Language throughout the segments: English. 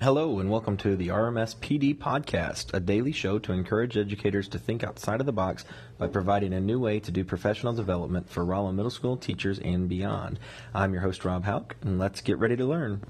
Hello, and welcome to the RMS PD Podcast, a daily show to encourage educators to think outside of the box by providing a new way to do professional development for Rolla Middle School teachers and beyond. I'm your host, Rob Hauk, and let's get ready to learn.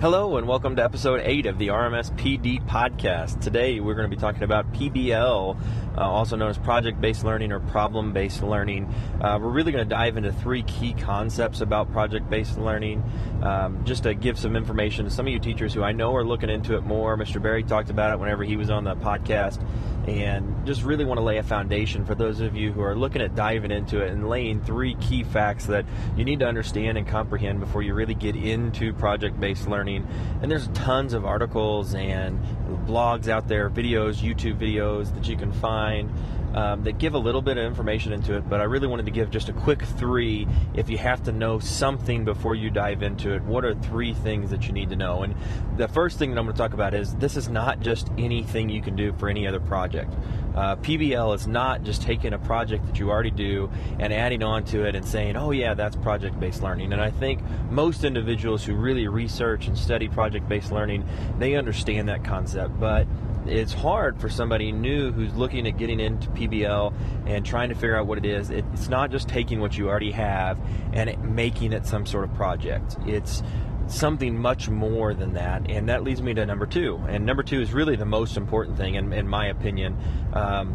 Hello, and welcome to episode 8 of the RMS PD podcast. Today, we're going to be talking about PBL, uh, also known as project based learning or problem based learning. Uh, we're really going to dive into three key concepts about project based learning. Um, just to give some information to some of you teachers who I know are looking into it more. Mr. Barry talked about it whenever he was on the podcast, and just really want to lay a foundation for those of you who are looking at diving into it and laying three key facts that you need to understand and comprehend before you really get into project based learning. And there's tons of articles and blogs out there, videos, YouTube videos that you can find um, that give a little bit of information into it, but I really wanted to give just a quick three. If you have to know something before you dive into it, what are three things that you need to know? And the first thing that I'm going to talk about is this is not just anything you can do for any other project. Uh, PBL is not just taking a project that you already do and adding on to it and saying, oh, yeah, that's project based learning. And I think most individuals who really research and study project based learning, they understand that concept. But it's hard for somebody new who's looking at getting into PBL and trying to figure out what it is. It's not just taking what you already have and it, making it some sort of project. It's something much more than that, and that leads me to number two. And number two is really the most important thing, in, in my opinion. Um,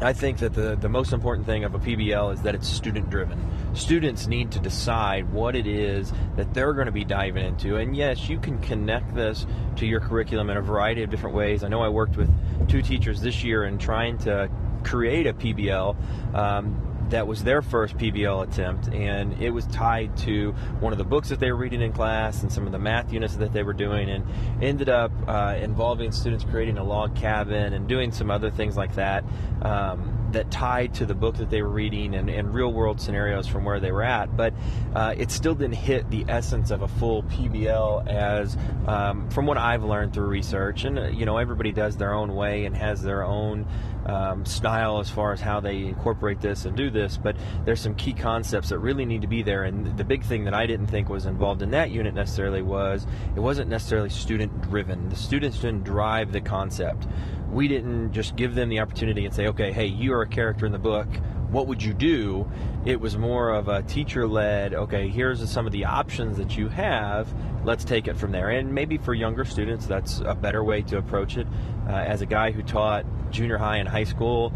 I think that the, the most important thing of a PBL is that it's student driven. Students need to decide what it is that they're going to be diving into. And yes, you can connect this to your curriculum in a variety of different ways. I know I worked with two teachers this year in trying to create a PBL. Um, that was their first PBL attempt, and it was tied to one of the books that they were reading in class and some of the math units that they were doing, and ended up uh, involving students creating a log cabin and doing some other things like that. Um, that tied to the book that they were reading and, and real world scenarios from where they were at, but uh, it still didn't hit the essence of a full PBL as um, from what I've learned through research. And, uh, you know, everybody does their own way and has their own um, style as far as how they incorporate this and do this, but there's some key concepts that really need to be there. And the big thing that I didn't think was involved in that unit necessarily was it wasn't necessarily student driven. The students didn't drive the concept we didn't just give them the opportunity and say, okay, hey, you are a character in the book. What would you do? It was more of a teacher led, okay, here's some of the options that you have. Let's take it from there. And maybe for younger students, that's a better way to approach it. Uh, as a guy who taught junior high and high school,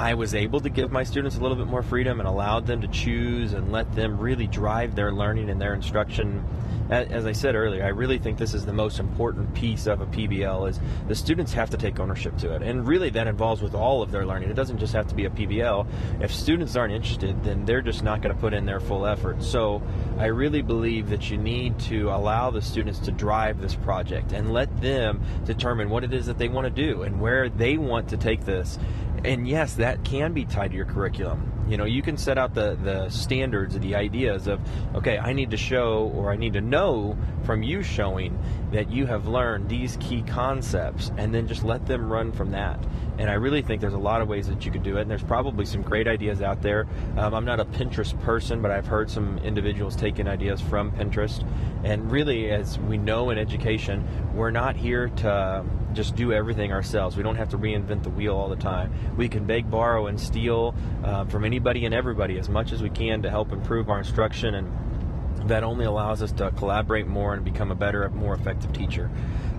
I was able to give my students a little bit more freedom and allowed them to choose and let them really drive their learning and their instruction as I said earlier, I really think this is the most important piece of a PBL is the students have to take ownership to it. And really that involves with all of their learning. It doesn't just have to be a PBL. If students aren't interested, then they're just not going to put in their full effort. So I really believe that you need to allow the students to drive this project and let them determine what it is that they want to do and where they want to take this. And yes, that can be tied to your curriculum. You know, you can set out the, the standards, the ideas of, okay, I need to show or I need to know from you showing that you have learned these key concepts and then just let them run from that. And I really think there's a lot of ways that you could do it. And there's probably some great ideas out there. Um, I'm not a Pinterest person, but I've heard some individuals taking ideas from Pinterest. And really, as we know in education, we're not here to just do everything ourselves. We don't have to reinvent the wheel all the time. We can beg, borrow, and steal uh, from anybody and everybody as much as we can to help improve our instruction and that only allows us to collaborate more and become a better, more effective teacher.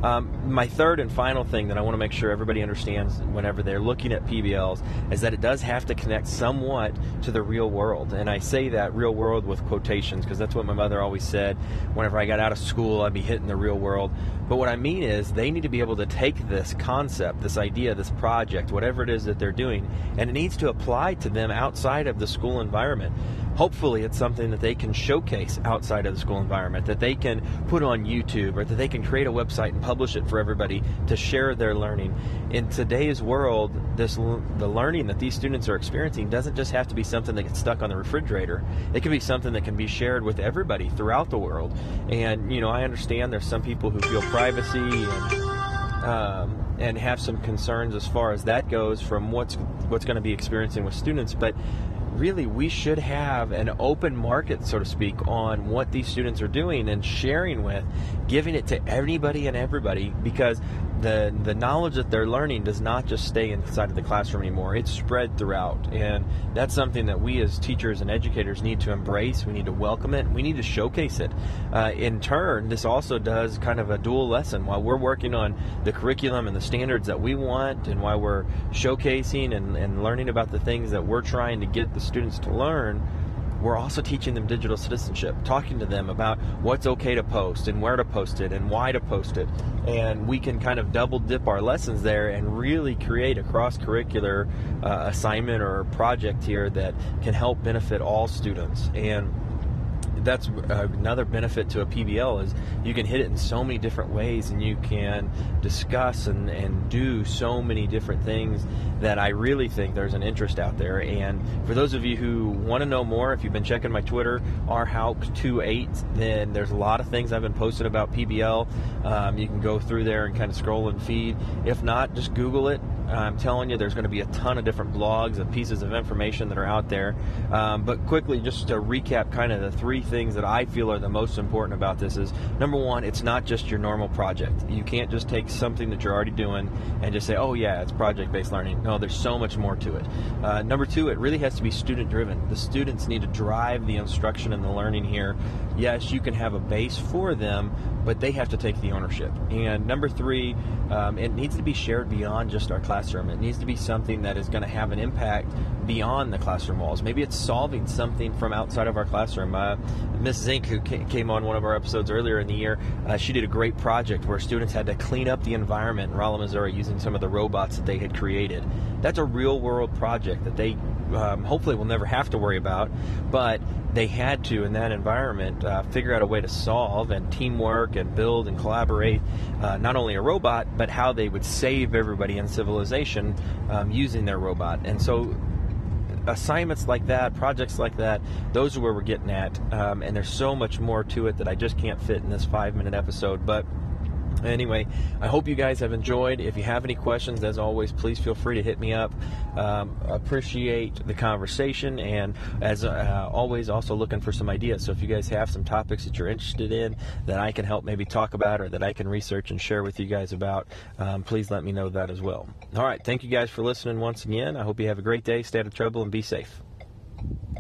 Um, my third and final thing that I want to make sure everybody understands whenever they're looking at PBLs is that it does have to connect somewhat to the real world. And I say that real world with quotations because that's what my mother always said. Whenever I got out of school, I'd be hitting the real world. But what I mean is they need to be able to take this concept, this idea, this project, whatever it is that they're doing, and it needs to apply to them outside of the school environment hopefully it's something that they can showcase outside of the school environment that they can put on youtube or that they can create a website and publish it for everybody to share their learning. In today's world this the learning that these students are experiencing doesn't just have to be something that gets stuck on the refrigerator. It can be something that can be shared with everybody throughout the world. And you know i understand there's some people who feel privacy and um, and have some concerns as far as that goes from what's what's going to be experiencing with students but really we should have an open market, so to speak, on what these students are doing and sharing with, giving it to anybody and everybody because the the knowledge that they're learning does not just stay inside of the classroom anymore. It's spread throughout, and that's something that we as teachers and educators need to embrace. We need to welcome it. We need to showcase it. Uh, in turn, this also does kind of a dual lesson. While we're working on the curriculum and the standards that we want, and while we're showcasing and, and learning about the things that we're trying to get the students to learn we're also teaching them digital citizenship, talking to them about what's okay to post and where to post it and why to post it. And we can kind of double dip our lessons there and really create a cross curricular uh, assignment or project here that can help benefit all students. And that's another benefit to a PBL is you can hit it in so many different ways and you can discuss and, and do so many different things that I really think there's an interest out there. And for those of you who want to know more, if you've been checking my Twitter, rhauk28, then there's a lot of things I've been posting about PBL. Um, you can go through there and kind of scroll and feed. If not, just Google it. I'm telling you, there's going to be a ton of different blogs and pieces of information that are out there. Um, but quickly, just to recap kind of the three things that I feel are the most important about this is number one, it's not just your normal project. You can't just take something that you're already doing and just say, oh, yeah, it's project based learning. No, there's so much more to it. Uh, number two, it really has to be student driven. The students need to drive the instruction and the learning here. Yes, you can have a base for them, but they have to take the ownership. And number three, um, it needs to be shared beyond just our classroom. It needs to be something that is going to have an impact beyond the classroom walls. Maybe it's solving something from outside of our classroom. Uh, Miss Zink, who came on one of our episodes earlier in the year, uh, she did a great project where students had to clean up the environment in Rolla, Missouri using some of the robots that they had created. That's a real world project that they um, hopefully will never have to worry about, but they had to in that environment uh, figure out a way to solve and teamwork and build and collaborate uh, not only a robot but how they would save everybody in civilization um, using their robot and so assignments like that, projects like that, those are where we're getting at. Um, and there's so much more to it that I just can't fit in this five minute episode. But Anyway, I hope you guys have enjoyed. If you have any questions, as always, please feel free to hit me up. Um, appreciate the conversation, and as uh, always, also looking for some ideas. So if you guys have some topics that you're interested in that I can help maybe talk about or that I can research and share with you guys about, um, please let me know that as well. All right, thank you guys for listening once again. I hope you have a great day, stay out of trouble, and be safe.